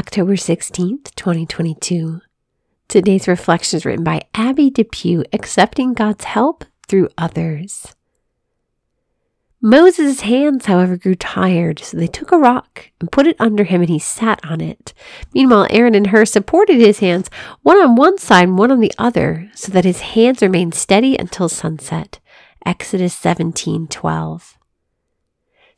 October 16th, 2022. Today's reflection is written by Abby Depew, accepting God's help through others. Moses' hands, however, grew tired, so they took a rock and put it under him, and he sat on it. Meanwhile, Aaron and Hur supported his hands, one on one side and one on the other, so that his hands remained steady until sunset. Exodus 17 12.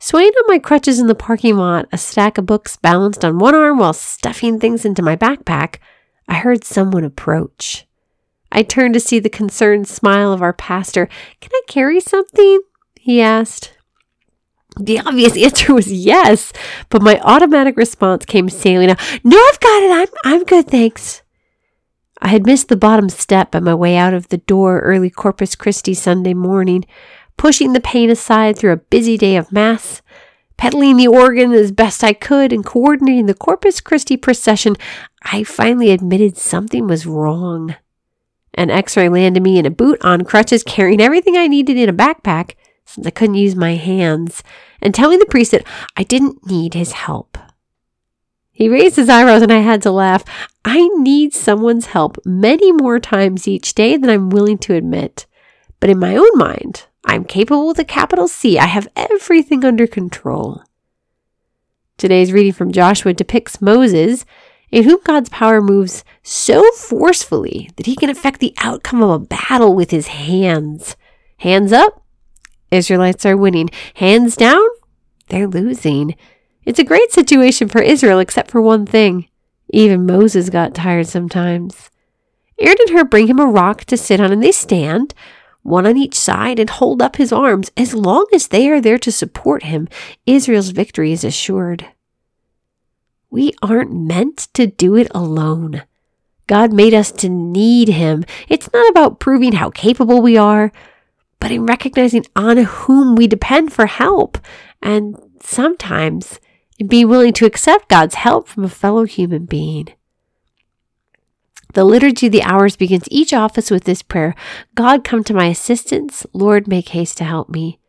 Swaying on my crutches in the parking lot, a stack of books balanced on one arm while stuffing things into my backpack, I heard someone approach. I turned to see the concerned smile of our pastor. Can I carry something? he asked. The obvious answer was yes, but my automatic response came sailing out. No, I've got it. I'm I'm good, thanks. I had missed the bottom step on my way out of the door early Corpus Christi Sunday morning, pushing the pain aside through a busy day of mass, pedaling the organ as best I could, and coordinating the Corpus Christi procession. I finally admitted something was wrong. An x ray landed me in a boot on crutches, carrying everything I needed in a backpack since I couldn't use my hands, and telling the priest that I didn't need his help. He raised his eyebrows and I had to laugh. I need someone's help many more times each day than I'm willing to admit. But in my own mind, I'm capable with a capital C. I have everything under control. Today's reading from Joshua depicts Moses, in whom God's power moves so forcefully that he can affect the outcome of a battle with his hands. Hands up, Israelites are winning. Hands down, they're losing. It's a great situation for Israel, except for one thing. Even Moses got tired sometimes. Aaron and Hur bring him a rock to sit on, and they stand, one on each side, and hold up his arms. As long as they are there to support him, Israel's victory is assured. We aren't meant to do it alone. God made us to need Him. It's not about proving how capable we are, but in recognizing on whom we depend for help, and sometimes in being willing to accept God's help from a fellow human being. The Liturgy of the Hours begins each office with this prayer God, come to my assistance. Lord, make haste to help me.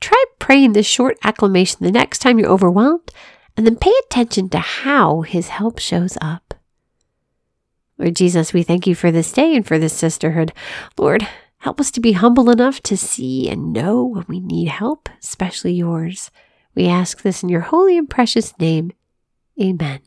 Try praying this short acclamation the next time you're overwhelmed, and then pay attention to how his help shows up. Lord Jesus, we thank you for this day and for this sisterhood. Lord, Help us to be humble enough to see and know when we need help, especially yours. We ask this in your holy and precious name. Amen.